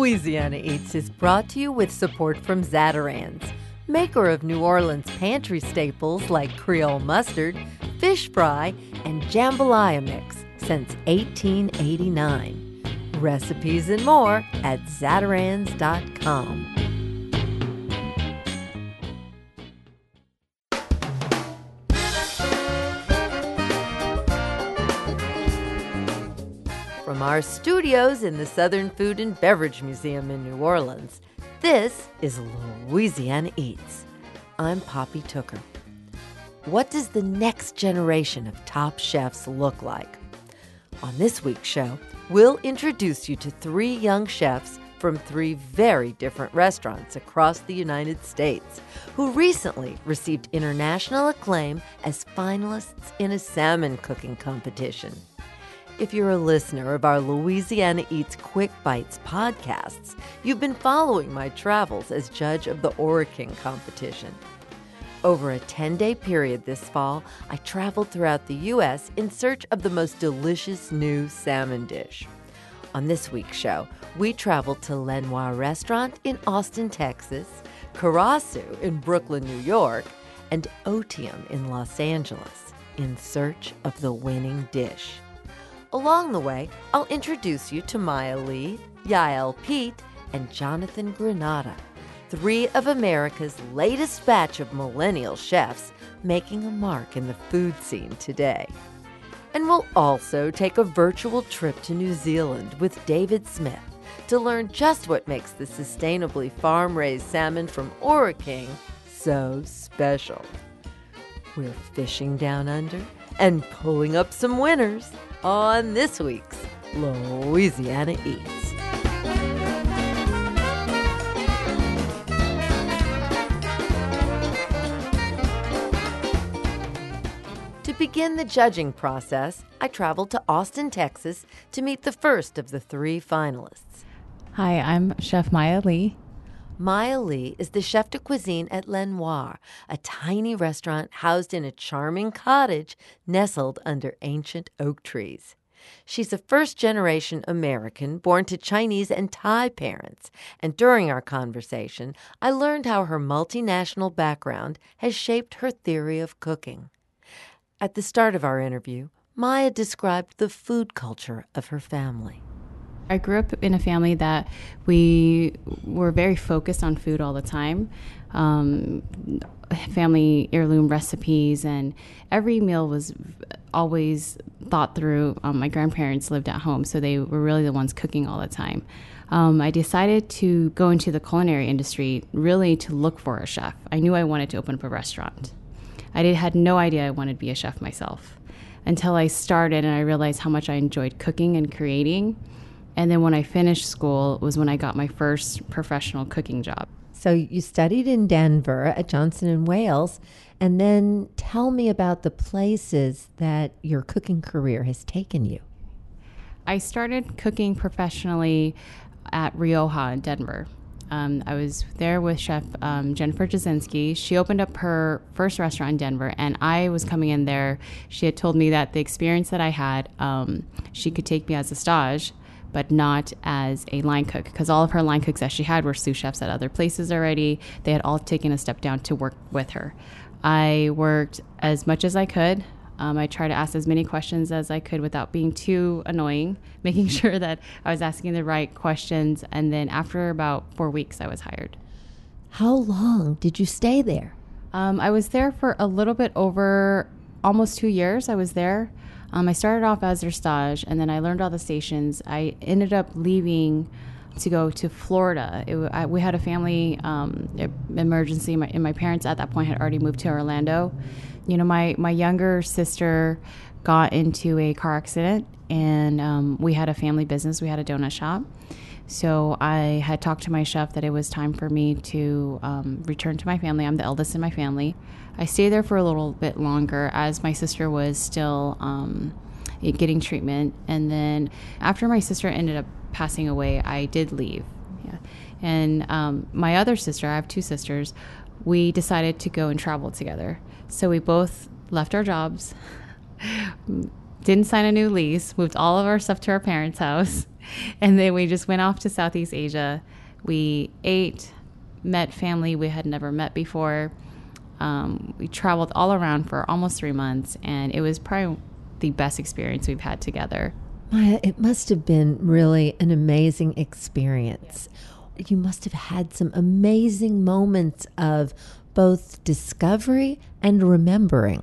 Louisiana Eats is brought to you with support from Zatarain's, maker of New Orleans pantry staples like Creole mustard, fish fry, and jambalaya mix since 1889. Recipes and more at Zatarains.com. Our studios in the Southern Food and Beverage Museum in New Orleans, this is Louisiana Eats. I'm Poppy Tooker. What does the next generation of top chefs look like? On this week's show, we'll introduce you to three young chefs from three very different restaurants across the United States who recently received international acclaim as finalists in a salmon cooking competition. If you're a listener of our Louisiana Eats Quick Bites podcasts, you've been following my travels as judge of the King competition. Over a 10 day period this fall, I traveled throughout the U.S. in search of the most delicious new salmon dish. On this week's show, we traveled to Lenoir Restaurant in Austin, Texas, Karasu in Brooklyn, New York, and Otium in Los Angeles in search of the winning dish. Along the way, I'll introduce you to Maya Lee, Yael Peet, and Jonathan Granada, three of America's latest batch of millennial chefs making a mark in the food scene today. And we'll also take a virtual trip to New Zealand with David Smith to learn just what makes the sustainably farm raised salmon from King so special. We're fishing down under and pulling up some winners on this week's Louisiana Eats. To begin the judging process, I traveled to Austin, Texas to meet the first of the three finalists. Hi, I'm Chef Maya Lee. Maya Lee is the chef de cuisine at Lenoir, a tiny restaurant housed in a charming cottage nestled under ancient oak trees. She's a first generation American born to Chinese and Thai parents, and during our conversation, I learned how her multinational background has shaped her theory of cooking. At the start of our interview, Maya described the food culture of her family. I grew up in a family that we were very focused on food all the time. Um, family heirloom recipes, and every meal was always thought through. Um, my grandparents lived at home, so they were really the ones cooking all the time. Um, I decided to go into the culinary industry really to look for a chef. I knew I wanted to open up a restaurant. I did, had no idea I wanted to be a chef myself until I started and I realized how much I enjoyed cooking and creating. And then when I finished school was when I got my first professional cooking job. So you studied in Denver at Johnson and Wales, and then tell me about the places that your cooking career has taken you. I started cooking professionally at Rioja in Denver. Um, I was there with Chef um, Jennifer Jasinski. She opened up her first restaurant in Denver, and I was coming in there. She had told me that the experience that I had, um, she could take me as a stage but not as a line cook because all of her line cooks that she had were sous chefs at other places already. They had all taken a step down to work with her. I worked as much as I could. Um, I tried to ask as many questions as I could without being too annoying, making sure that I was asking the right questions. And then after about four weeks, I was hired. How long did you stay there? Um, I was there for a little bit over almost two years. I was there. Um, I started off as their stage, and then I learned all the stations. I ended up leaving to go to Florida. It, I, we had a family um, emergency, my, and my parents at that point had already moved to Orlando. You know, my my younger sister got into a car accident, and um, we had a family business. We had a donut shop. So I had talked to my chef that it was time for me to um, return to my family. I'm the eldest in my family. I stayed there for a little bit longer as my sister was still um, getting treatment. And then after my sister ended up passing away, I did leave. Yeah. And um, my other sister, I have two sisters, we decided to go and travel together. So we both left our jobs, didn't sign a new lease, moved all of our stuff to our parents' house, and then we just went off to Southeast Asia. We ate, met family we had never met before. Um, we traveled all around for almost three months, and it was probably the best experience we've had together. Maya, it must have been really an amazing experience. You must have had some amazing moments of both discovery and remembering.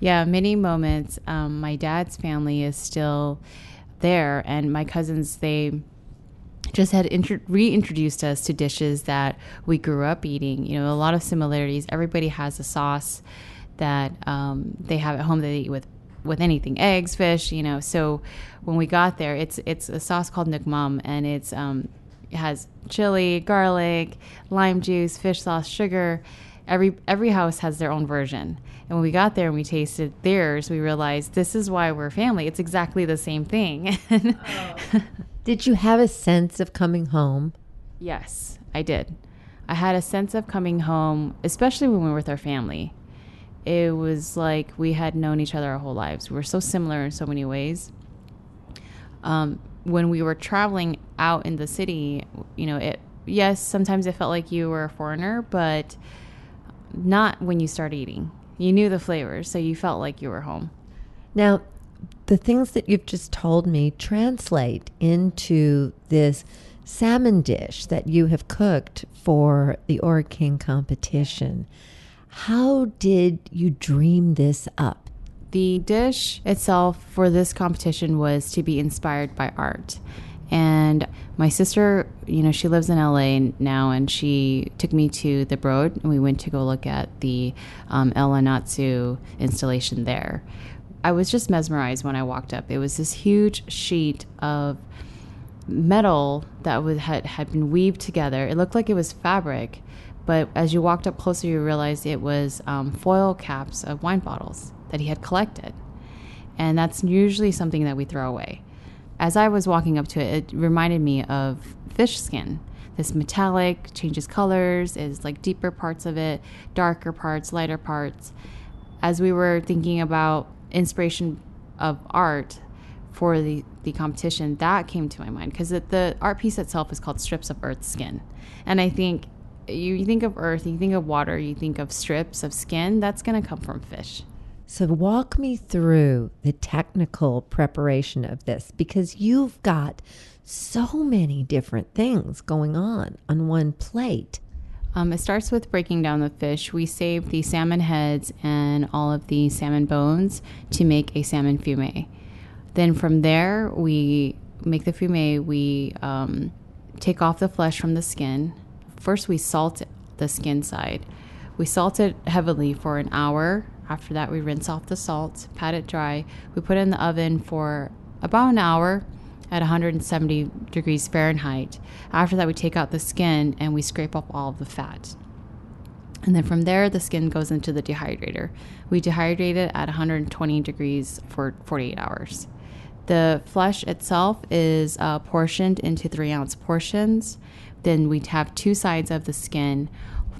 Yeah, many moments. Um, my dad's family is still there, and my cousins, they just had intro- reintroduced us to dishes that we grew up eating. You know, a lot of similarities. Everybody has a sauce that um, they have at home that they eat with with anything, eggs, fish. You know, so when we got there, it's it's a sauce called Nuoc Mam, and it's um, it has chili, garlic, lime juice, fish sauce, sugar. Every every house has their own version. And when we got there and we tasted theirs, we realized this is why we're family. It's exactly the same thing. Did you have a sense of coming home? Yes, I did. I had a sense of coming home, especially when we were with our family. It was like we had known each other our whole lives. We were so similar in so many ways. Um, when we were traveling out in the city, you know, it yes, sometimes it felt like you were a foreigner, but not when you start eating. You knew the flavors, so you felt like you were home. Now, the things that you've just told me translate into this salmon dish that you have cooked for the Ora King competition. How did you dream this up? The dish itself for this competition was to be inspired by art. And my sister, you know, she lives in LA now, and she took me to the Broad, and we went to go look at the um, El Anatsui installation there. I was just mesmerized when I walked up. It was this huge sheet of metal that was, had, had been weaved together. It looked like it was fabric, but as you walked up closer, you realized it was um, foil caps of wine bottles that he had collected. And that's usually something that we throw away. As I was walking up to it, it reminded me of fish skin. This metallic changes colors, is like deeper parts of it, darker parts, lighter parts. As we were thinking about inspiration of art for the, the competition, that came to my mind because the art piece itself is called Strips of Earth Skin. And I think you, you think of earth, you think of water, you think of strips of skin, that's going to come from fish. So, walk me through the technical preparation of this because you've got so many different things going on on one plate. Um, it starts with breaking down the fish. We save the salmon heads and all of the salmon bones to make a salmon fumet. Then from there, we make the fumet. We um, take off the flesh from the skin. First, we salt the skin side. We salt it heavily for an hour. After that, we rinse off the salt, pat it dry. We put it in the oven for about an hour at 170 degrees Fahrenheit. After that, we take out the skin and we scrape up all of the fat. And then from there, the skin goes into the dehydrator. We dehydrate it at 120 degrees for 48 hours. The flesh itself is uh, portioned into three ounce portions. Then we have two sides of the skin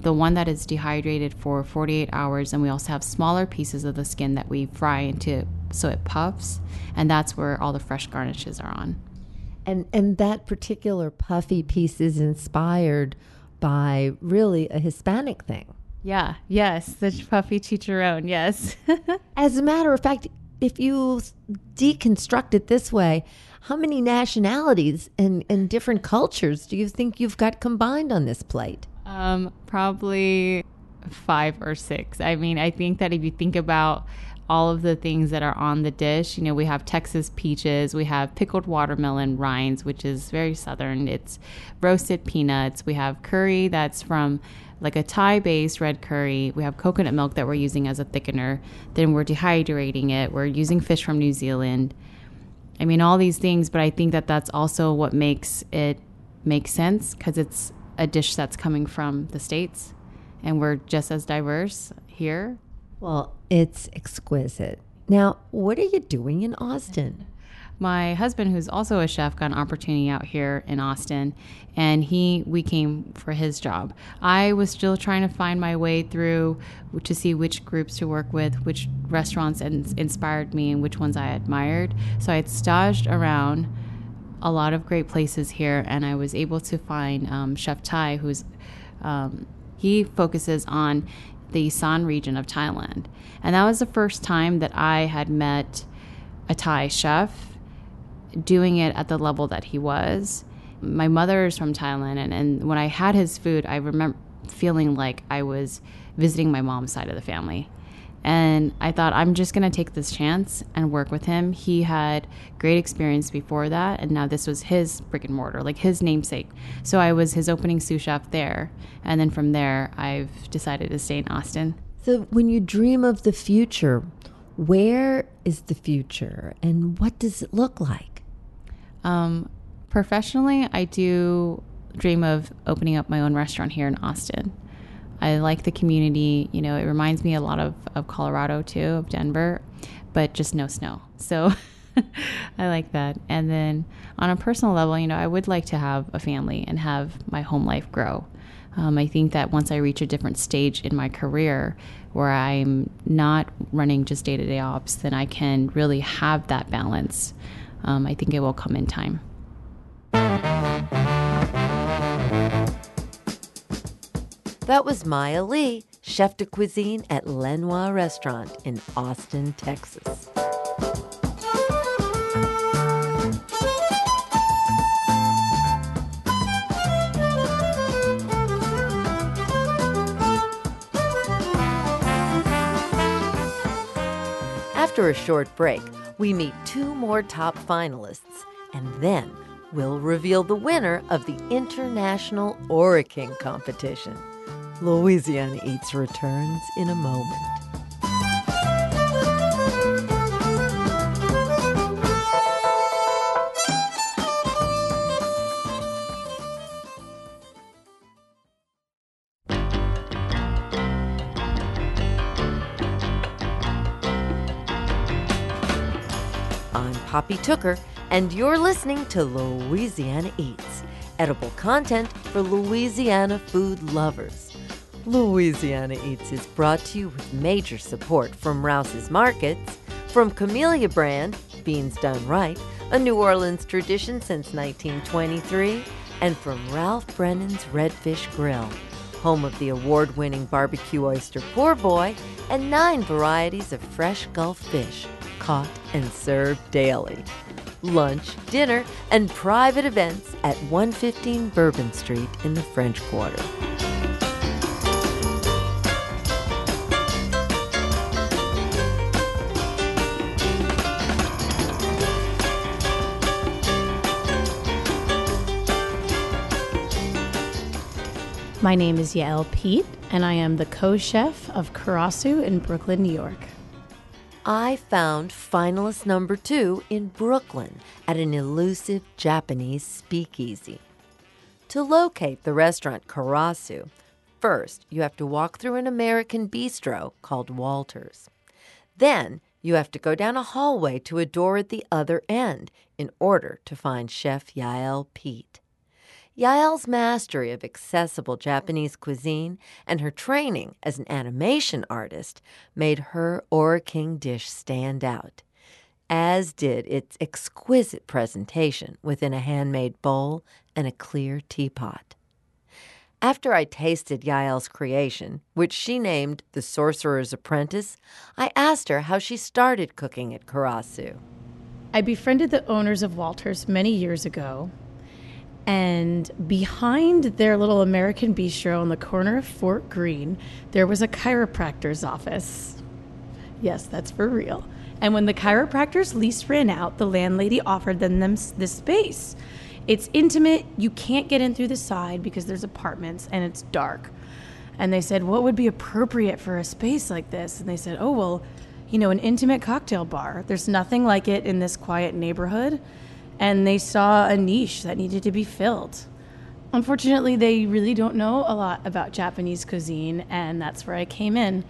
the one that is dehydrated for 48 hours, and we also have smaller pieces of the skin that we fry into so it puffs, and that's where all the fresh garnishes are on. And and that particular puffy piece is inspired by really a Hispanic thing. Yeah, yes, the puffy chicharron, yes. As a matter of fact, if you deconstruct it this way, how many nationalities and, and different cultures do you think you've got combined on this plate? Um, probably five or six. I mean, I think that if you think about all of the things that are on the dish, you know, we have Texas peaches, we have pickled watermelon rinds, which is very southern. It's roasted peanuts. We have curry that's from like a Thai based red curry. We have coconut milk that we're using as a thickener. Then we're dehydrating it. We're using fish from New Zealand. I mean, all these things, but I think that that's also what makes it make sense because it's a dish that's coming from the States and we're just as diverse here. Well, it's exquisite. Now, what are you doing in Austin? My husband, who's also a chef, got an opportunity out here in Austin, and he we came for his job. I was still trying to find my way through to see which groups to work with, which restaurants inspired me, and which ones I admired. So I had staged around a lot of great places here, and I was able to find um, Chef Thai who's um, he focuses on the Isan region of Thailand, and that was the first time that I had met a Thai chef doing it at the level that he was. My mother is from Thailand, and, and when I had his food, I remember feeling like I was visiting my mom's side of the family. And I thought, I'm just going to take this chance and work with him. He had great experience before that, and now this was his brick and mortar, like his namesake. So I was his opening sous chef there. And then from there, I've decided to stay in Austin. So when you dream of the future, where is the future and what does it look like? Um, professionally, I do dream of opening up my own restaurant here in Austin. I like the community. You know, it reminds me a lot of, of Colorado too, of Denver, but just no snow. So I like that. And then on a personal level, you know, I would like to have a family and have my home life grow. Um, I think that once I reach a different stage in my career where I'm not running just day to day ops, then I can really have that balance. Um, I think it will come in time. That was Maya Lee, chef de cuisine at Lenoir Restaurant in Austin, Texas. After a short break, we meet two more top finalists, and then we'll reveal the winner of the International Ora King competition. Louisiana Eats returns in a moment. I'm Poppy Tooker, and you're listening to Louisiana Eats, edible content for Louisiana food lovers. Louisiana Eats is brought to you with major support from Rouse's Markets, from Camellia Brand, Beans Done Right, a New Orleans tradition since 1923, and from Ralph Brennan's Redfish Grill, home of the award winning barbecue oyster poor boy and nine varieties of fresh Gulf fish caught and served daily. Lunch, dinner, and private events at 115 Bourbon Street in the French Quarter. My name is Yael Peet, and I am the co chef of Karasu in Brooklyn, New York. I found finalist number two in Brooklyn at an elusive Japanese speakeasy. To locate the restaurant Karasu, first you have to walk through an American bistro called Walter's. Then you have to go down a hallway to a door at the other end in order to find Chef Yael Peet. Yael's mastery of accessible Japanese cuisine and her training as an animation artist made her Ora King dish stand out, as did its exquisite presentation within a handmade bowl and a clear teapot. After I tasted Yael's creation, which she named The Sorcerer's Apprentice, I asked her how she started cooking at Karasu. I befriended the owners of Walters many years ago and behind their little American bistro on the corner of Fort Greene, there was a chiropractor's office. Yes, that's for real. And when the chiropractor's lease ran out, the landlady offered them, this space. It's intimate. You can't get in through the side because there's apartments and it's dark. And they said, What would be appropriate for a space like this? And they said, Oh, well, you know, an intimate cocktail bar. There's nothing like it in this quiet neighborhood and they saw a niche that needed to be filled. Unfortunately, they really don't know a lot about Japanese cuisine, and that's where I came in.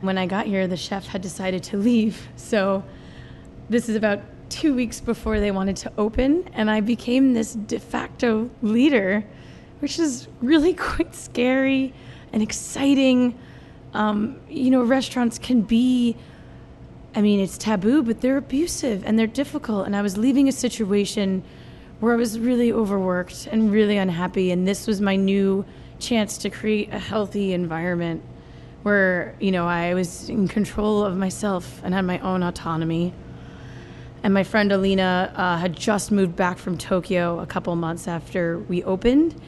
When I got here, the chef had decided to leave, so this is about two weeks before they wanted to open, and I became this de facto leader, which is really quite scary and exciting. Um, you know, restaurants can be I mean, it's taboo, but they're abusive and they're difficult. And I was leaving a situation where I was really overworked and really unhappy. And this was my new chance to create a healthy environment where, you know, I was in control of myself and had my own autonomy. And my friend Alina uh, had just moved back from Tokyo a couple months after we opened.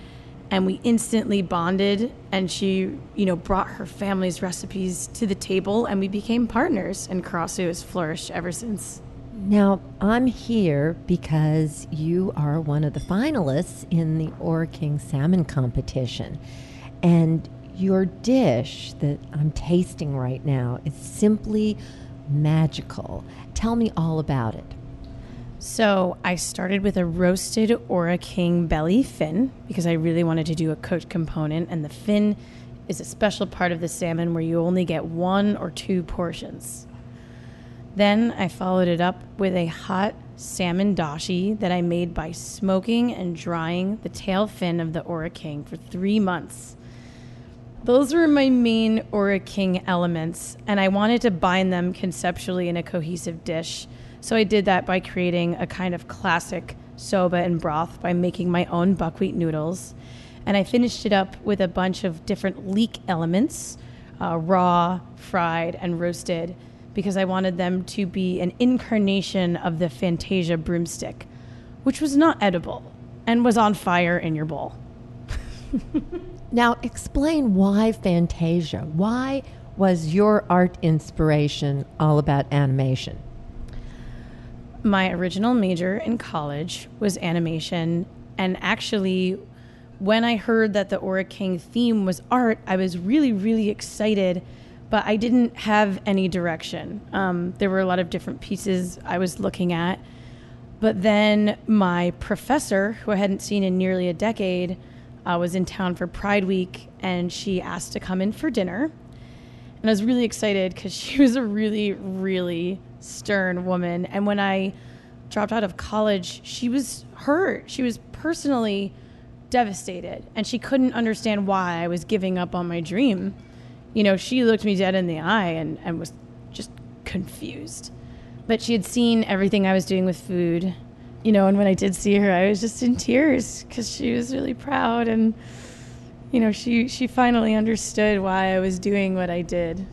And we instantly bonded, and she, you know, brought her family's recipes to the table, and we became partners. And Karasu has flourished ever since. Now, I'm here because you are one of the finalists in the Ora King Salmon Competition. And your dish that I'm tasting right now is simply magical. Tell me all about it. So, I started with a roasted Ora King belly fin because I really wanted to do a cooked component, and the fin is a special part of the salmon where you only get one or two portions. Then I followed it up with a hot salmon dashi that I made by smoking and drying the tail fin of the Ora King for three months. Those were my main Ora King elements, and I wanted to bind them conceptually in a cohesive dish. So I did that by creating a kind of classic soba and broth by making my own buckwheat noodles. And I finished it up with a bunch of different leek elements uh, raw, fried, and roasted because I wanted them to be an incarnation of the Fantasia broomstick, which was not edible and was on fire in your bowl. now, explain why Fantasia? Why was your art inspiration all about animation? My original major in college was animation, and actually, when I heard that the Ora King theme was art, I was really, really excited but I didn't have any direction. Um, there were a lot of different pieces I was looking at. But then my professor, who I hadn't seen in nearly a decade, uh, was in town for Pride Week and she asked to come in for dinner. And I was really excited because she was a really, really stern woman. And when I dropped out of college, she was hurt. She was personally devastated and she couldn't understand why I was giving up on my dream you know, she looked me dead in the eye and, and was just confused. But she had seen everything I was doing with food, you know, and when I did see her, I was just in tears because she was really proud and, you know, she, she finally understood why I was doing what I did.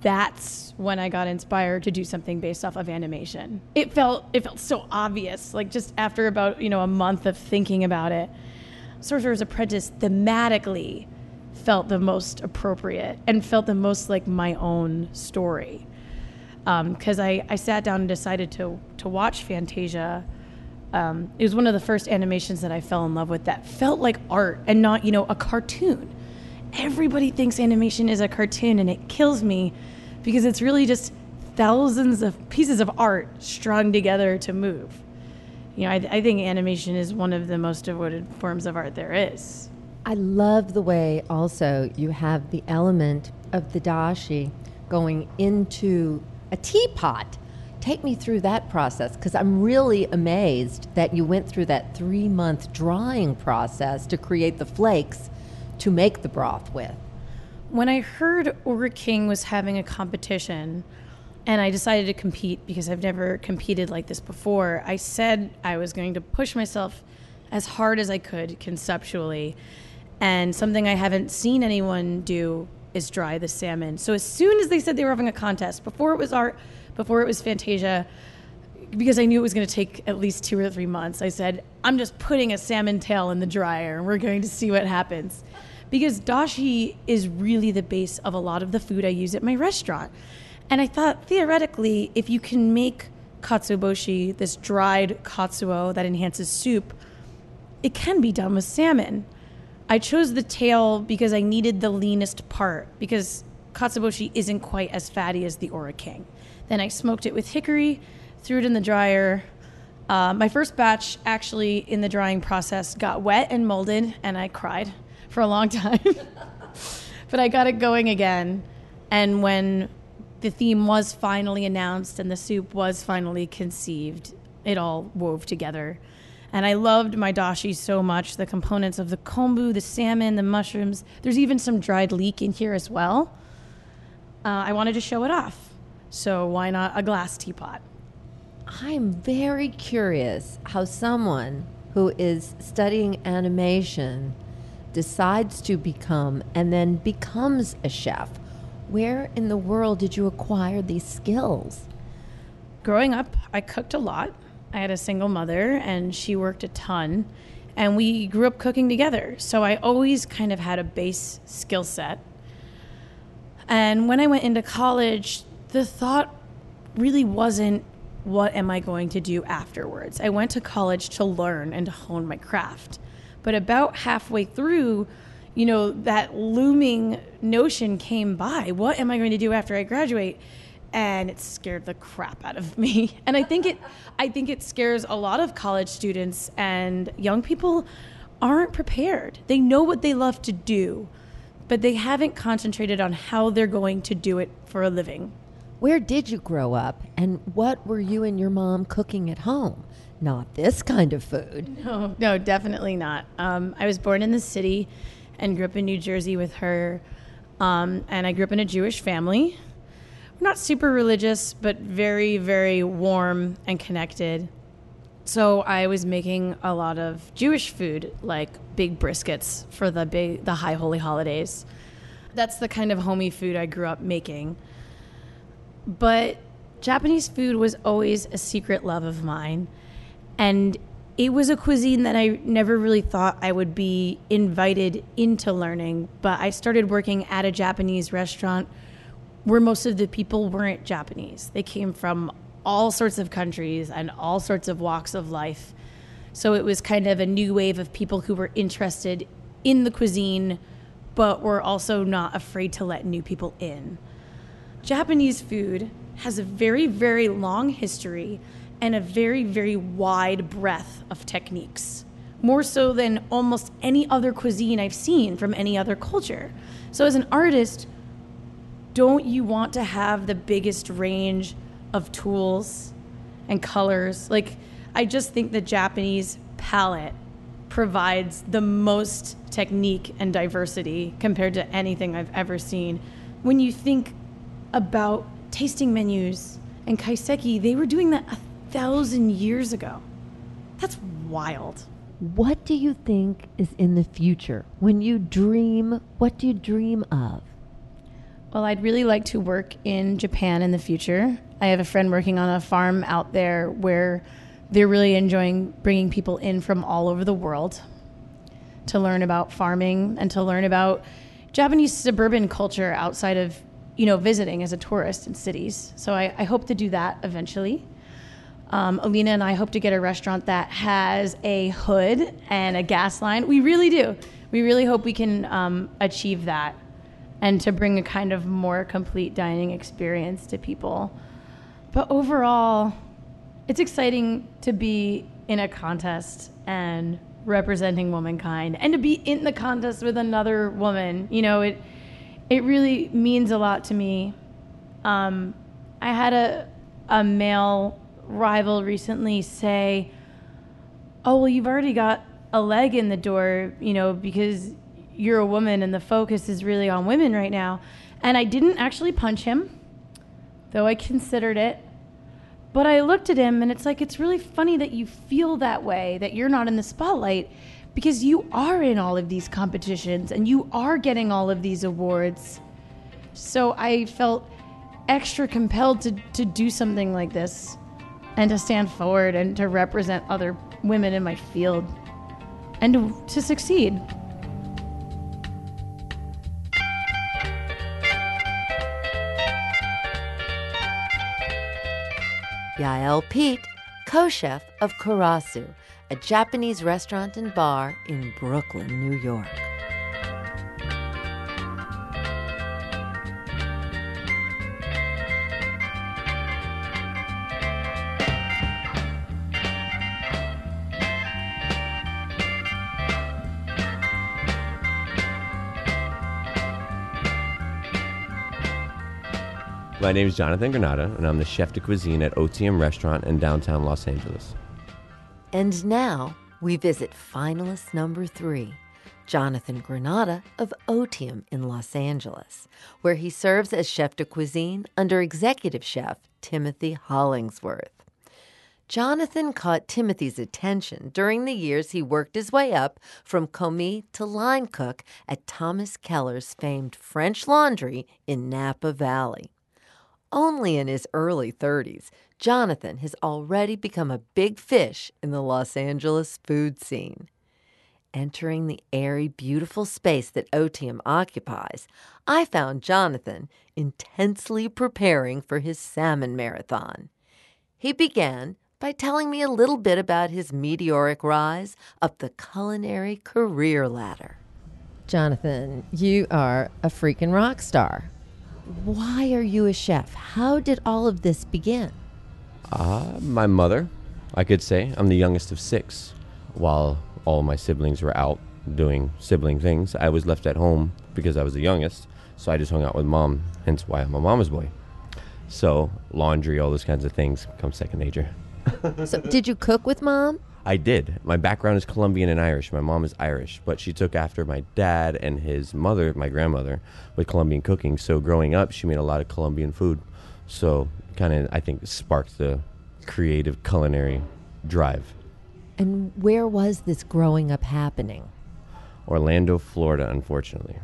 That's when I got inspired to do something based off of animation. It felt it felt so obvious, like just after about, you know, a month of thinking about it. Sorcerer's Apprentice thematically felt the most appropriate and felt the most like my own story. Because um, I, I sat down and decided to, to watch Fantasia. Um, it was one of the first animations that I fell in love with that felt like art and not, you know, a cartoon. Everybody thinks animation is a cartoon, and it kills me because it's really just thousands of pieces of art strung together to move. You know, I, I think animation is one of the most devoted forms of art there is. I love the way also you have the element of the dashi going into a teapot. Take me through that process because I'm really amazed that you went through that three month drying process to create the flakes to make the broth with. When I heard Ora King was having a competition, and I decided to compete because I've never competed like this before, I said I was going to push myself as hard as I could conceptually and something I haven't seen anyone do is dry the salmon. So as soon as they said they were having a contest, before it was art, before it was Fantasia, because I knew it was going to take at least two or three months, I said, I'm just putting a salmon tail in the dryer and we're going to see what happens. Because dashi is really the base of a lot of the food I use at my restaurant. And I thought theoretically, if you can make katsuobushi, this dried katsuo that enhances soup, it can be done with salmon. I chose the tail because I needed the leanest part because katsuobushi isn't quite as fatty as the Ora King. Then I smoked it with hickory, threw it in the dryer. Uh, my first batch actually in the drying process got wet and molded, and I cried for a long time. but I got it going again. And when the theme was finally announced and the soup was finally conceived, it all wove together. And I loved my dashi so much the components of the kombu, the salmon, the mushrooms. There's even some dried leek in here as well. Uh, I wanted to show it off. So why not a glass teapot? I'm very curious how someone who is studying animation decides to become and then becomes a chef. Where in the world did you acquire these skills? Growing up, I cooked a lot. I had a single mother and she worked a ton. And we grew up cooking together. So I always kind of had a base skill set. And when I went into college, the thought really wasn't what am I going to do afterwards? I went to college to learn and to hone my craft. But about halfway through, you know, that looming notion came by. What am I going to do after I graduate? And it scared the crap out of me. And I think it I think it scares a lot of college students and young people aren't prepared. They know what they love to do, but they haven't concentrated on how they're going to do it for a living. Where did you grow up, and what were you and your mom cooking at home? Not this kind of food. No, no, definitely not. Um, I was born in the city and grew up in New Jersey with her. Um, and I grew up in a Jewish family. We're not super religious, but very, very warm and connected. So I was making a lot of Jewish food, like big briskets for the big, the high holy holidays. That's the kind of homey food I grew up making. But Japanese food was always a secret love of mine. And it was a cuisine that I never really thought I would be invited into learning. But I started working at a Japanese restaurant where most of the people weren't Japanese. They came from all sorts of countries and all sorts of walks of life. So it was kind of a new wave of people who were interested in the cuisine, but were also not afraid to let new people in. Japanese food has a very, very long history and a very, very wide breadth of techniques, more so than almost any other cuisine I've seen from any other culture. So, as an artist, don't you want to have the biggest range of tools and colors? Like, I just think the Japanese palette provides the most technique and diversity compared to anything I've ever seen. When you think about tasting menus and kaiseki, they were doing that a thousand years ago. That's wild. What do you think is in the future? When you dream, what do you dream of? Well, I'd really like to work in Japan in the future. I have a friend working on a farm out there where they're really enjoying bringing people in from all over the world to learn about farming and to learn about Japanese suburban culture outside of you know, visiting as a tourist in cities. So I, I hope to do that eventually. Um, Alina and I hope to get a restaurant that has a hood and a gas line. We really do. We really hope we can um, achieve that and to bring a kind of more complete dining experience to people. But overall, it's exciting to be in a contest and representing womankind and to be in the contest with another woman. You know, it it really means a lot to me. Um, I had a a male rival recently say, "Oh well, you've already got a leg in the door, you know, because you're a woman and the focus is really on women right now." And I didn't actually punch him, though I considered it. But I looked at him and it's like it's really funny that you feel that way, that you're not in the spotlight because you are in all of these competitions and you are getting all of these awards. So I felt extra compelled to, to do something like this and to stand forward and to represent other women in my field and to, to succeed. Yael Peet, co chef of Karasu a Japanese restaurant and bar in Brooklyn, New York. My name is Jonathan Granada, and I'm the chef de cuisine at Otium Restaurant in downtown Los Angeles. And now we visit finalist number three, Jonathan Granada of Otium in Los Angeles, where he serves as chef de cuisine under executive chef Timothy Hollingsworth. Jonathan caught Timothy's attention during the years he worked his way up from commis to line cook at Thomas Keller's famed French Laundry in Napa Valley. Only in his early 30s, Jonathan has already become a big fish in the Los Angeles food scene. Entering the airy, beautiful space that Otium occupies, I found Jonathan intensely preparing for his salmon marathon. He began by telling me a little bit about his meteoric rise up the culinary career ladder. Jonathan, you are a freaking rock star. Why are you a chef? How did all of this begin? Uh, my mother, I could say. I'm the youngest of six. While all my siblings were out doing sibling things, I was left at home because I was the youngest. So I just hung out with mom, hence why I'm a mama's boy. So laundry, all those kinds of things come second nature. so, did you cook with mom? I did. My background is Colombian and Irish. My mom is Irish, but she took after my dad and his mother, my grandmother, with Colombian cooking. So growing up, she made a lot of Colombian food. So kind of, I think, sparked the creative culinary drive. And where was this growing up happening? Orlando, Florida, unfortunately.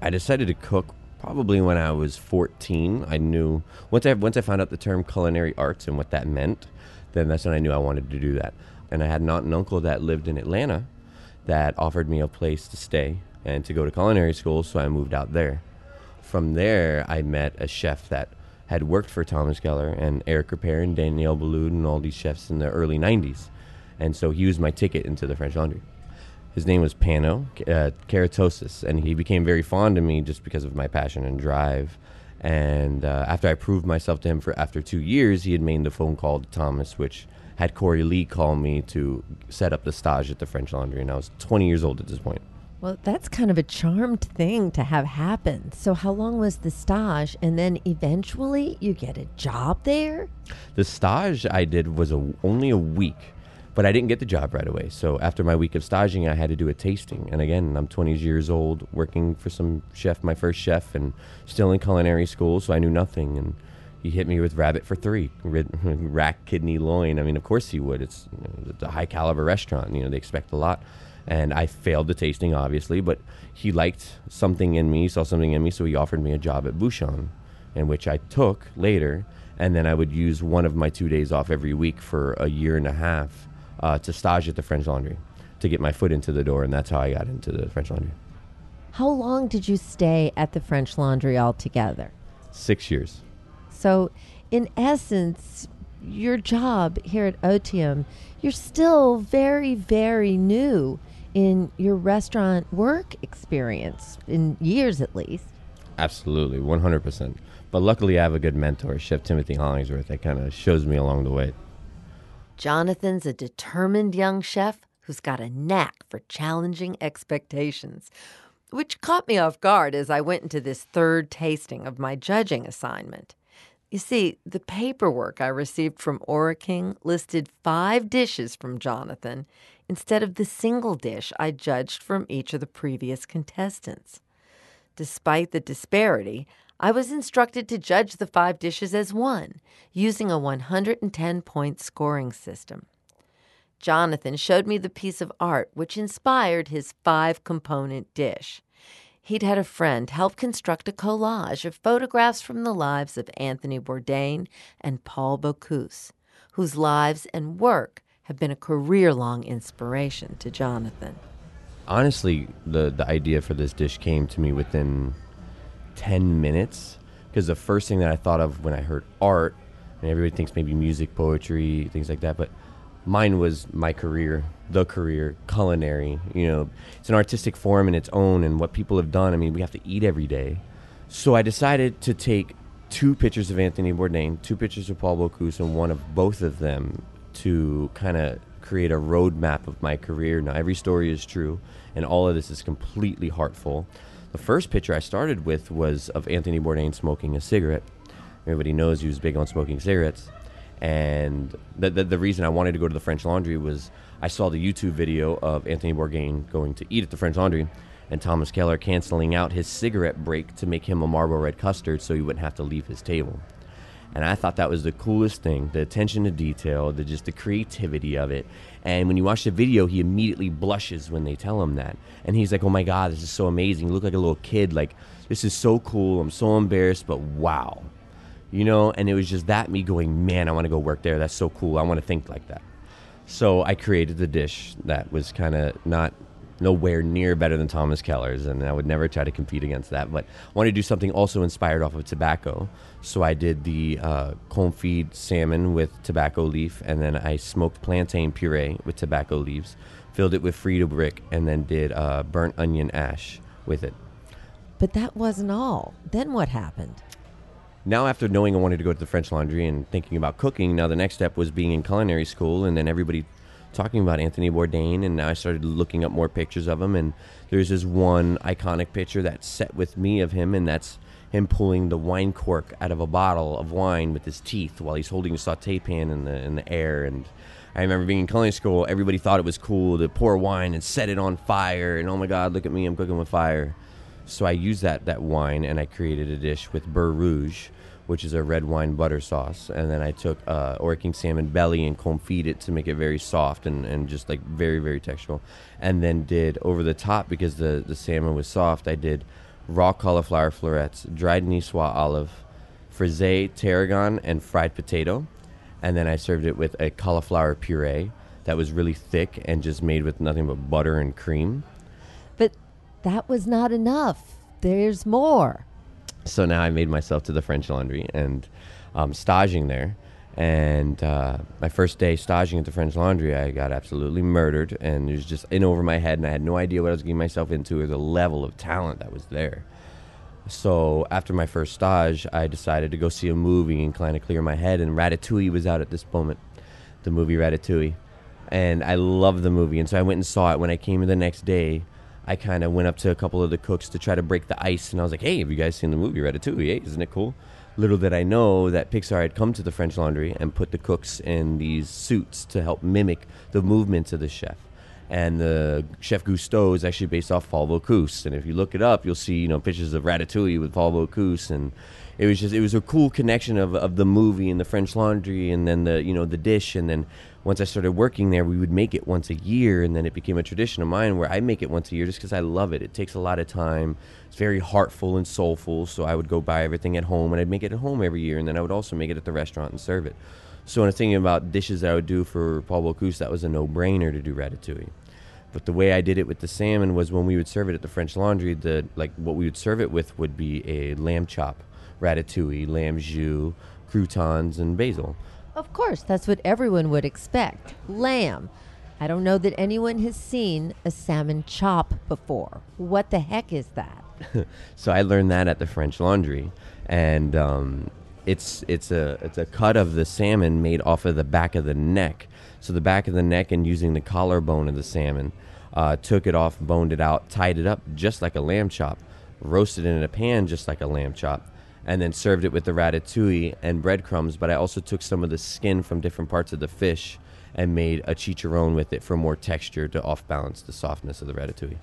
I decided to cook probably when I was 14. I knew once I once I found out the term culinary arts and what that meant, then that's when I knew I wanted to do that. And I had an aunt and uncle that lived in Atlanta that offered me a place to stay and to go to culinary school, so I moved out there. From there, I met a chef that had worked for Thomas Keller and Eric Ripert and Daniel Boulud and all these chefs in the early 90s. And so he was my ticket into the French Laundry. His name was Pano uh, and he became very fond of me just because of my passion and drive. And uh, after I proved myself to him for after two years, he had made the phone call to Thomas, which had Corey Lee call me to set up the stage at the French Laundry, and I was 20 years old at this point. Well, that's kind of a charmed thing to have happen. So, how long was the stage? And then eventually you get a job there? The stage I did was a, only a week, but I didn't get the job right away. So, after my week of staging, I had to do a tasting. And again, I'm 20 years old, working for some chef, my first chef, and still in culinary school, so I knew nothing. And he hit me with rabbit for three, rack, kidney, loin. I mean, of course he would. It's, you know, it's a high caliber restaurant. You know, they expect a lot and I failed the tasting, obviously. But he liked something in me, saw something in me, so he offered me a job at Bouchon, in which I took later, and then I would use one of my two days off every week for a year and a half uh, to stage at the French Laundry to get my foot into the door, and that's how I got into the French Laundry. How long did you stay at the French Laundry altogether? Six years. So, in essence, your job here at Otium, you're still very, very new in your restaurant work experience, in years at least. Absolutely, 100%. But luckily, I have a good mentor, Chef Timothy Hollingsworth, that kind of shows me along the way. Jonathan's a determined young chef who's got a knack for challenging expectations, which caught me off guard as I went into this third tasting of my judging assignment. You see, the paperwork I received from King listed five dishes from Jonathan instead of the single dish I judged from each of the previous contestants. Despite the disparity, I was instructed to judge the five dishes as one, using a 110 point scoring system. Jonathan showed me the piece of art which inspired his five component dish. He'd had a friend help construct a collage of photographs from the lives of Anthony Bourdain and Paul Bocuse, whose lives and work have been a career long inspiration to Jonathan. Honestly, the, the idea for this dish came to me within 10 minutes because the first thing that I thought of when I heard art, and everybody thinks maybe music, poetry, things like that, but mine was my career, the career, culinary. You know, it's an artistic form in its own, and what people have done. I mean, we have to eat every day. So I decided to take two pictures of Anthony Bourdain, two pictures of Paul Bocuse, and one of both of them to kind of create a roadmap of my career. Now, every story is true, and all of this is completely heartful. The first picture I started with was of Anthony Bourdain smoking a cigarette. Everybody knows he was big on smoking cigarettes. And the, the, the, reason I wanted to go to the French Laundry was I saw the YouTube video of Anthony Bourdain going to eat at the French Laundry and Thomas Keller canceling out his cigarette break to make him a Marlboro Red custard so he wouldn't have to leave his table. And I thought that was the coolest thing the attention to detail, the just the creativity of it. And when you watch the video, he immediately blushes when they tell him that. And he's like, oh my God, this is so amazing. You look like a little kid. Like, this is so cool. I'm so embarrassed, but wow. You know, and it was just that me going, man, I want to go work there. That's so cool. I want to think like that. So I created the dish that was kind of not nowhere near better than Thomas Keller's, and I would never try to compete against that. But I wanted to do something also inspired off of tobacco. So I did the uh, confit salmon with tobacco leaf, and then I smoked plantain puree with tobacco leaves, filled it with Frito brick, and then did uh, burnt onion ash with it. But that wasn't all. Then what happened? Now, after knowing I wanted to go to the French Laundry and thinking about cooking, now the next step was being in culinary school, and then everybody talking about Anthony Bourdain, and now I started looking up more pictures of him, and there's this one iconic picture that's set with me of him, and that's him pulling the wine cork out of a bottle of wine with his teeth while he's holding a saute pan in the in the air. And I remember being in culinary school, everybody thought it was cool to pour wine and set it on fire, and oh my God, look at me, I'm cooking with fire. So I used that that wine, and I created a dish with beurre rouge which is a red wine butter sauce. And then I took uh, King salmon belly and confit it to make it very soft and, and just like very, very textural. And then did over the top because the, the salmon was soft, I did raw cauliflower florets, dried Niçoise olive, frisee tarragon, and fried potato. And then I served it with a cauliflower puree that was really thick and just made with nothing but butter and cream. That was not enough. There's more so now I made myself to the French Laundry and um, staging there. And uh, my first day staging at the French Laundry, I got absolutely murdered, and it was just in over my head, and I had no idea what I was getting myself into or the level of talent that was there. So after my first stage, I decided to go see a movie and kind of clear my head. And Ratatouille was out at this moment, the movie Ratatouille, and I loved the movie. And so I went and saw it. When I came in the next day, I kind of went up to a couple of the cooks to try to break the ice, and I was like, "Hey, have you guys seen the movie Ratatouille? Isn't it cool?" Little did I know that Pixar had come to the French Laundry and put the cooks in these suits to help mimic the movements of the chef. And the chef Gusteau is actually based off Paul Bocuse, and if you look it up, you'll see you know pictures of Ratatouille with Paul Bocuse, and it was just it was a cool connection of, of the movie and the French Laundry, and then the you know the dish, and then once I started working there, we would make it once a year, and then it became a tradition of mine where I make it once a year just because I love it. It takes a lot of time. It's very heartful and soulful. So I would go buy everything at home, and I'd make it at home every year, and then I would also make it at the restaurant and serve it. So when I was thinking about dishes that I would do for Paul Bocuse, that was a no-brainer to do ratatouille. But the way I did it with the salmon was when we would serve it at the French Laundry, the like what we would serve it with would be a lamb chop, ratatouille, lamb jus, croutons, and basil. Of course, that's what everyone would expect. Lamb. I don't know that anyone has seen a salmon chop before. What the heck is that? so I learned that at the French Laundry, and um, it's it's a it's a cut of the salmon made off of the back of the neck. So the back of the neck, and using the collarbone of the salmon, uh, took it off, boned it out, tied it up just like a lamb chop, roasted it in a pan just like a lamb chop, and then served it with the ratatouille and breadcrumbs. But I also took some of the skin from different parts of the fish and made a chicharron with it for more texture to off balance the softness of the ratatouille.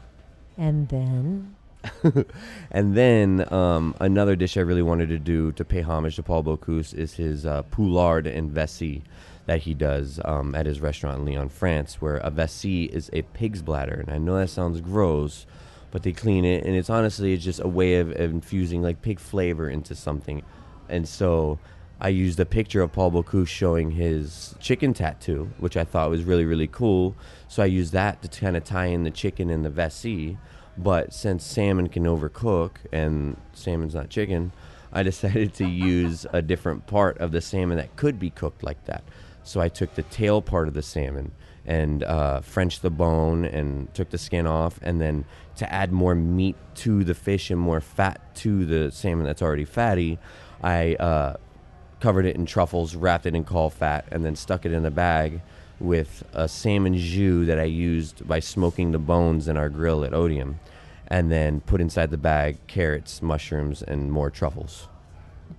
And then. and then um, another dish I really wanted to do to pay homage to Paul Bocuse is his uh, poularde en vessie that he does um, at his restaurant in Lyon, France, where a vessie is a pig's bladder. And I know that sounds gross, but they clean it, and it's honestly it's just a way of, of infusing like pig flavor into something. And so I used a picture of Paul Bocuse showing his chicken tattoo, which I thought was really really cool. So I used that to kind of tie in the chicken and the vessie. But since salmon can overcook and salmon's not chicken, I decided to use a different part of the salmon that could be cooked like that. So I took the tail part of the salmon and uh, French the bone and took the skin off, and then to add more meat to the fish and more fat to the salmon that's already fatty, I uh, covered it in truffles, wrapped it in caul fat, and then stuck it in a bag with a salmon jus that I used by smoking the bones in our grill at Otium, and then put inside the bag carrots, mushrooms, and more truffles.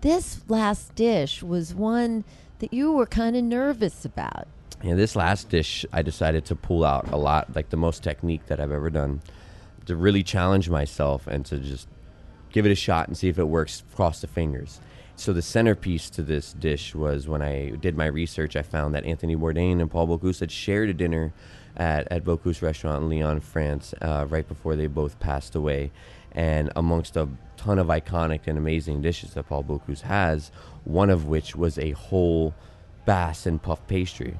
This last dish was one that you were kind of nervous about. Yeah, this last dish I decided to pull out a lot, like the most technique that I've ever done, to really challenge myself and to just give it a shot and see if it works. Cross the fingers. so the centerpiece to this dish was when I did my research, I found that Anthony Bourdain and Paul Bocuse had shared a dinner at, at Bocuse Restaurant in Lyon, France, uh, right before they both passed away. And amongst a ton of iconic and amazing dishes that Paul Bocuse has, one of which was a whole bass and puff pastry.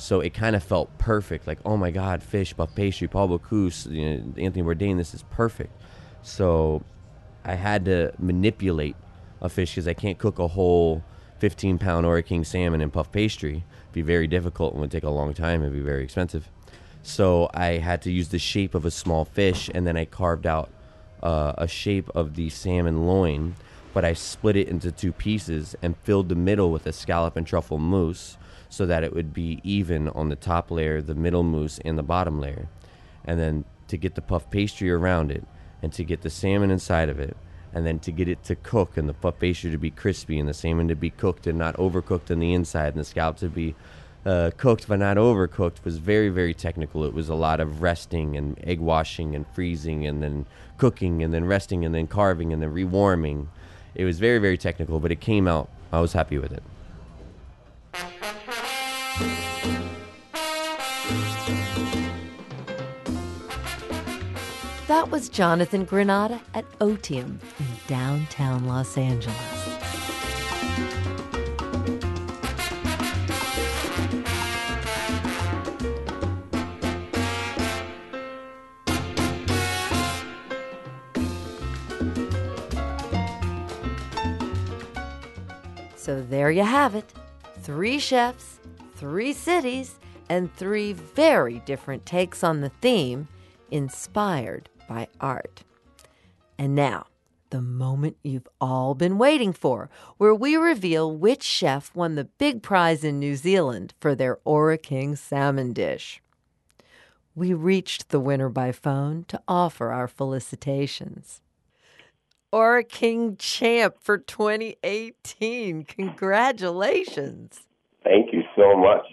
So it kind of felt perfect. Like, oh my God, fish, puff pastry, Paul Bocuse, you know, Anthony Bourdain, this is perfect. So I had to manipulate a fish because I can't cook a whole 15 pound Ora King salmon in puff pastry. It'd be very difficult and would take a long time. It'd be very expensive. So I had to use the shape of a small fish, and then I carved out uh, a shape of the salmon loin, but I split it into two pieces and filled the middle with a scallop and truffle mousse so that it would be even on the top layer, the middle mousse, and the bottom layer. And then to get the puff pastry around it, and to get the salmon inside of it, and then to get it to cook and the puff pastry to be crispy and the salmon to be cooked and not overcooked on the inside and the scallop to be uh, cooked but not overcooked was very very technical. It was a lot of resting and egg washing and freezing and then cooking and then resting and then carving and then rewarming. It was very very technical but it came out. I was happy with it That was Jonathan Granata at Otium in downtown Los Angeles. So there you have it three chefs, three cities, and three very different takes on the theme inspired by art. And now, the moment you've all been waiting for, where we reveal which chef won the big prize in New Zealand for their Ora King salmon dish. We reached the winner by phone to offer our felicitations. Ora King champ for 2018. Congratulations. Thank you so much.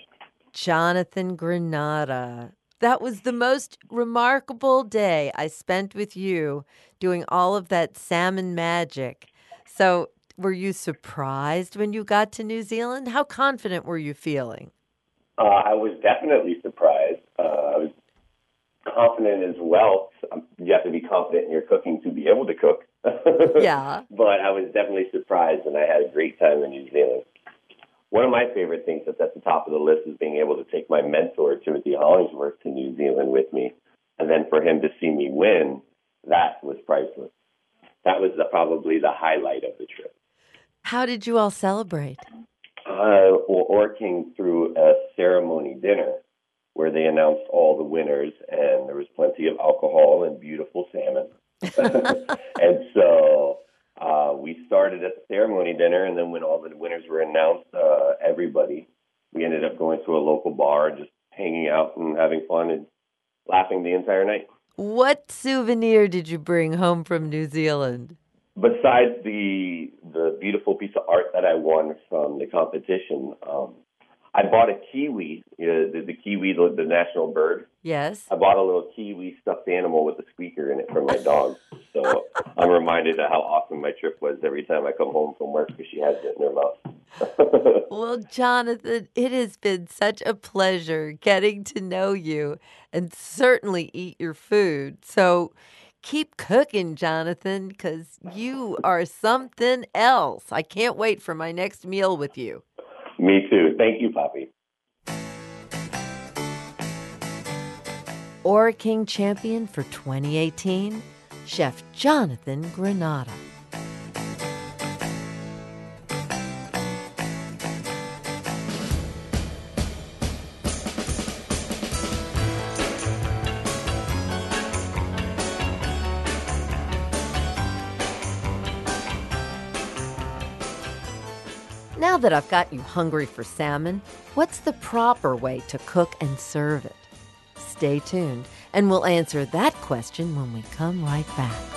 Jonathan Granata. That was the most remarkable day I spent with you doing all of that salmon magic. So, were you surprised when you got to New Zealand? How confident were you feeling? Uh, I was definitely surprised. Uh, I was confident as well. You have to be confident in your cooking to be able to cook. yeah. But I was definitely surprised, and I had a great time in New Zealand. One of my favorite things that's at the top of the list is being able to take my mentor, Timothy Hollingsworth, to New Zealand with me. And then for him to see me win, that was priceless. That was the, probably the highlight of the trip. How did you all celebrate? Uh, well, Ora King threw a ceremony dinner where they announced all the winners, and there was plenty of alcohol and beautiful salmon. and so uh, we started at the ceremony dinner, and then when all the winners were announced, uh, everybody, we ended up going to a local bar just hanging out and having fun and laughing the entire night. What souvenir did you bring home from New Zealand? Besides the the beautiful piece of art that I won from the competition, um, I bought a kiwi, you know, the, the kiwi, the, the national bird. Yes. I bought a little kiwi stuffed animal with a squeaker in it for my dog. so I'm reminded of how awesome my trip was every time I come home from work because she has it in her mouth. well, Jonathan, it has been such a pleasure getting to know you and certainly eat your food. So keep cooking, Jonathan, because you are something else. I can't wait for my next meal with you. Too. Thank you, Poppy. Ora King champion for 2018, Chef Jonathan Granata. Now that I've got you hungry for salmon, what's the proper way to cook and serve it? Stay tuned, and we'll answer that question when we come right back.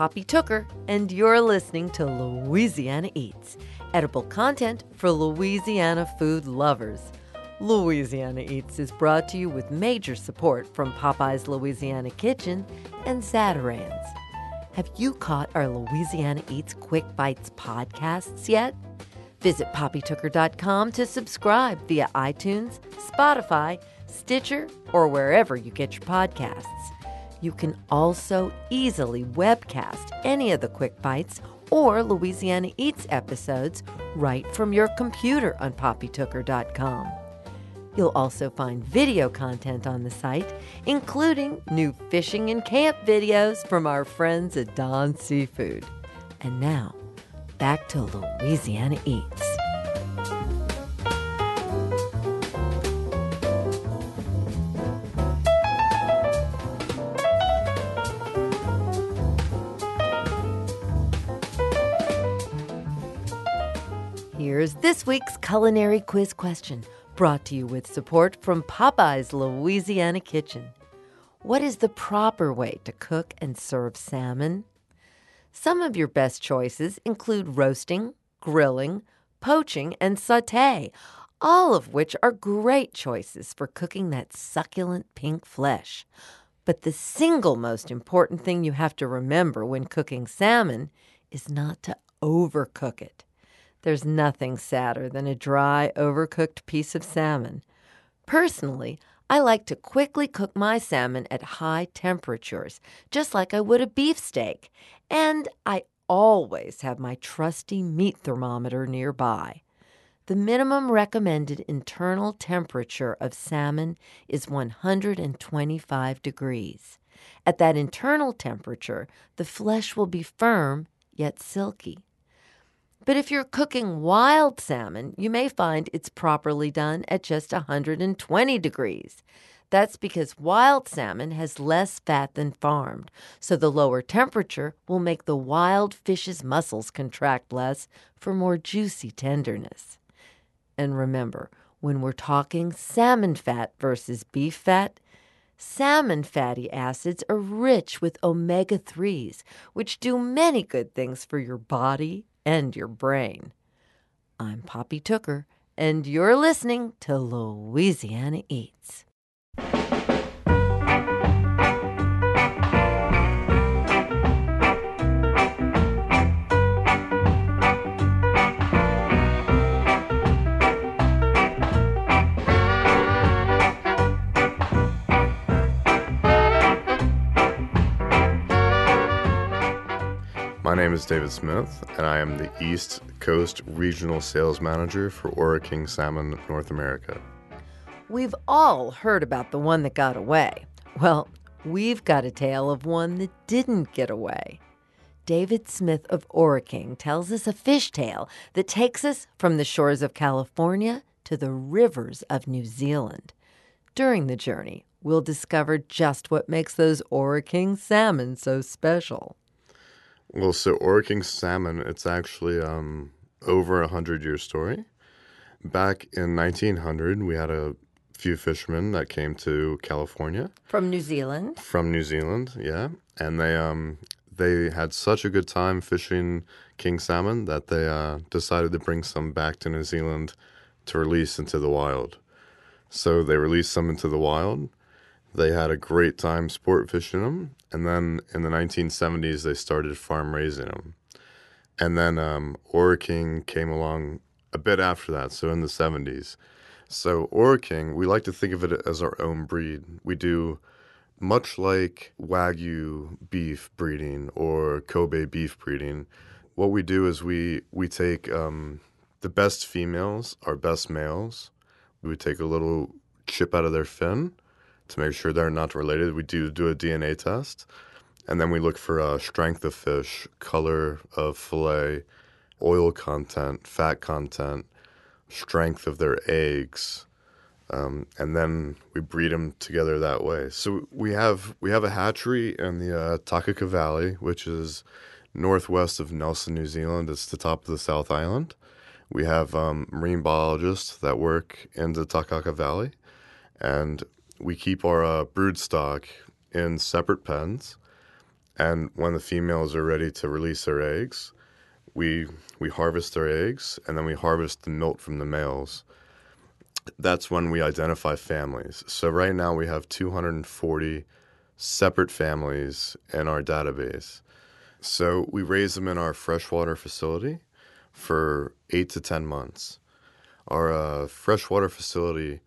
Poppy Tooker, and you're listening to Louisiana Eats, edible content for Louisiana food lovers. Louisiana Eats is brought to you with major support from Popeye's Louisiana Kitchen and Zatarain's. Have you caught our Louisiana Eats Quick Bites podcasts yet? Visit poppytooker.com to subscribe via iTunes, Spotify, Stitcher, or wherever you get your podcasts. You can also easily webcast any of the Quick Bites or Louisiana Eats episodes right from your computer on poppytooker.com. You'll also find video content on the site, including new fishing and camp videos from our friends at Don Seafood. And now, back to Louisiana Eats. This week's culinary quiz question, brought to you with support from Popeye's Louisiana Kitchen. What is the proper way to cook and serve salmon? Some of your best choices include roasting, grilling, poaching, and saute, all of which are great choices for cooking that succulent pink flesh. But the single most important thing you have to remember when cooking salmon is not to overcook it. There's nothing sadder than a dry, overcooked piece of salmon. Personally, I like to quickly cook my salmon at high temperatures, just like I would a beefsteak. And I always have my trusty meat thermometer nearby. The minimum recommended internal temperature of salmon is 125 degrees. At that internal temperature, the flesh will be firm yet silky. But if you're cooking wild salmon, you may find it's properly done at just 120 degrees. That's because wild salmon has less fat than farmed, so the lower temperature will make the wild fish's muscles contract less for more juicy tenderness. And remember, when we're talking salmon fat versus beef fat, salmon fatty acids are rich with omega 3s, which do many good things for your body and your brain. I'm Poppy Tooker, and you're listening to Louisiana Eats. Name is David Smith, and I am the East Coast Regional Sales Manager for Ora King Salmon North America. We've all heard about the one that got away. Well, we've got a tale of one that didn't get away. David Smith of King tells us a fish tale that takes us from the shores of California to the rivers of New Zealand. During the journey, we'll discover just what makes those King salmon so special. Well, so Ora King salmon, it's actually um, over a hundred year story. Back in 1900, we had a few fishermen that came to California From New Zealand? from New Zealand, yeah, and they um they had such a good time fishing king salmon that they uh, decided to bring some back to New Zealand to release into the wild. So they released some into the wild. They had a great time sport fishing them, and then in the 1970s they started farm raising them. And then um, King came along a bit after that, so in the 70s. So King, we like to think of it as our own breed. We do much like Wagyu beef breeding or Kobe beef breeding. What we do is we we take um, the best females, our best males. We would take a little chip out of their fin to make sure they're not related. We do do a DNA test, and then we look for uh, strength of fish, color of fillet, oil content, fat content, strength of their eggs, um, and then we breed them together that way. So we have we have a hatchery in the uh, Takaka Valley, which is northwest of Nelson, New Zealand. It's the top of the South Island. We have um, marine biologists that work in the Takaka Valley, and we keep our uh, brood stock in separate pens. And when the females are ready to release their eggs, we we harvest their eggs and then we harvest the milk from the males. That's when we identify families. So right now we have 240 separate families in our database. So we raise them in our freshwater facility for eight to 10 months. Our uh, freshwater facility,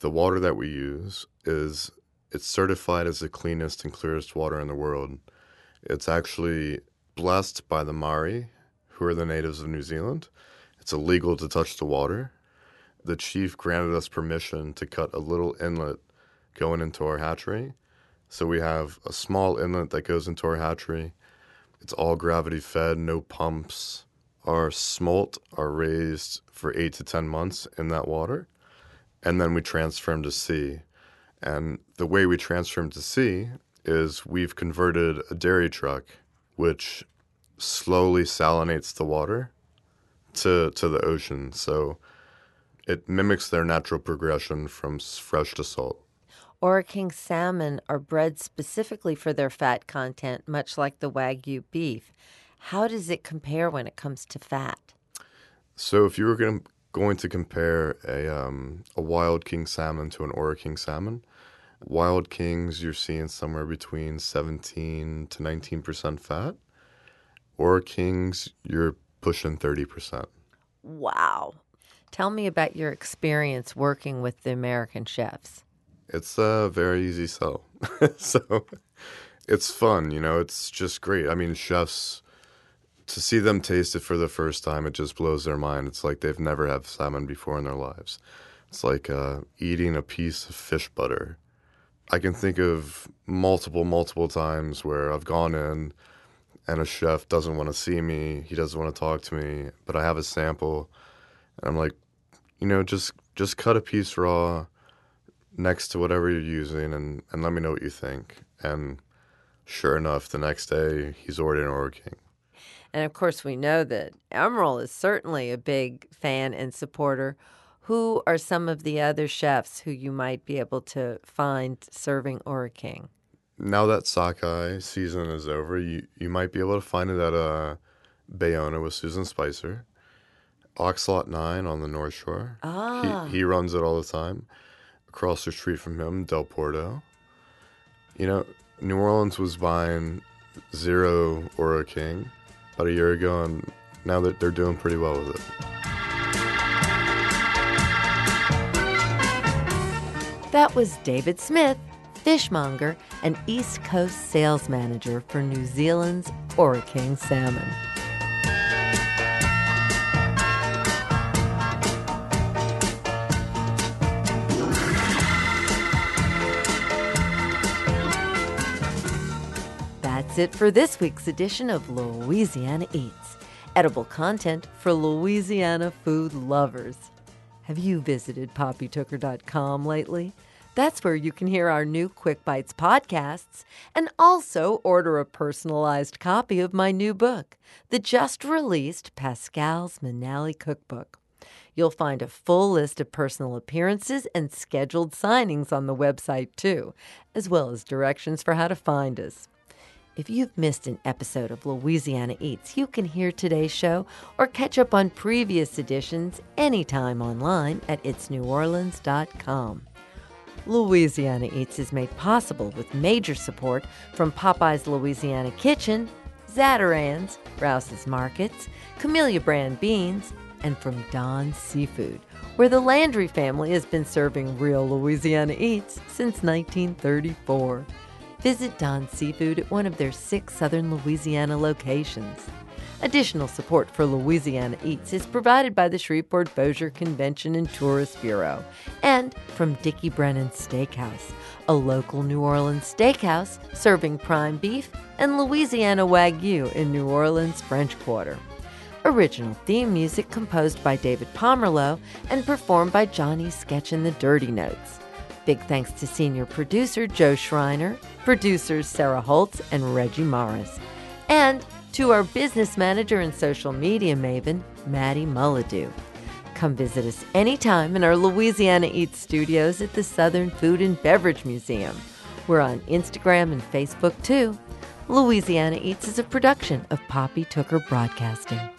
the water that we use is it's certified as the cleanest and clearest water in the world. It's actually blessed by the Maori, who are the natives of New Zealand. It's illegal to touch the water. The chief granted us permission to cut a little inlet going into our hatchery. So we have a small inlet that goes into our hatchery. It's all gravity fed, no pumps. Our smolt are raised for eight to 10 months in that water. And then we transfer them to sea. And the way we transfer them to sea is we've converted a dairy truck, which slowly salinates the water to, to the ocean. So it mimics their natural progression from fresh to salt. King salmon are bred specifically for their fat content, much like the Wagyu beef. How does it compare when it comes to fat? So if you were going going to compare a um, a wild king salmon to an Ora king salmon, wild kings you're seeing somewhere between 17 to 19 percent fat. Ora kings you're pushing 30 percent. Wow. Tell me about your experience working with the American chefs. It's a very easy sell. so it's fun, you know, it's just great. I mean, chefs to see them taste it for the first time, it just blows their mind. It's like they've never had salmon before in their lives. It's like uh, eating a piece of fish butter. I can think of multiple, multiple times where I've gone in and a chef doesn't want to see me, he doesn't want to talk to me, but I have a sample, and I'm like, you know, just just cut a piece raw next to whatever you're using and, and let me know what you think. And sure enough, the next day he's ordering Ora King. And of course, we know that Emeril is certainly a big fan and supporter. Who are some of the other chefs who you might be able to find serving Ora King? Now that sockeye season is over, you, you might be able to find it at uh, Bayona with Susan Spicer. Oxlot 9 on the North Shore. Ah. He, he runs it all the time. Across the street from him, Del Porto. You know, New Orleans was buying zero Ora King about a year ago, and now that they're doing pretty well with it. That was David Smith, fishmonger and East Coast sales manager for New Zealand's Ora King salmon. That's it for this week's edition of Louisiana Eats, edible content for Louisiana food lovers. Have you visited poppytooker.com lately? That's where you can hear our new Quick Bites podcasts and also order a personalized copy of my new book, the just released Pascal's Manale Cookbook. You'll find a full list of personal appearances and scheduled signings on the website, too, as well as directions for how to find us. If you've missed an episode of Louisiana Eats, you can hear today's show or catch up on previous editions anytime online at itsneworleans.com. Louisiana Eats is made possible with major support from Popeye's Louisiana Kitchen, Zatarain's, Rouse's Markets, Camellia Brand Beans, and from Don's Seafood, where the Landry family has been serving real Louisiana Eats since 1934. Visit Don's Seafood at one of their six southern Louisiana locations. Additional support for Louisiana Eats is provided by the Shreveport Bossier Convention and Tourist Bureau and from Dickie Brennan Steakhouse, a local New Orleans steakhouse serving prime beef and Louisiana Wagyu in New Orleans French Quarter. Original theme music composed by David Pomerleau and performed by Johnny Sketch and the Dirty Notes. Big thanks to senior producer Joe Schreiner, producers Sarah Holtz and Reggie Morris, and to our business manager and social media maven, Maddie Mulladoo. Come visit us anytime in our Louisiana Eats studios at the Southern Food and Beverage Museum. We're on Instagram and Facebook too. Louisiana Eats is a production of Poppy Tooker Broadcasting.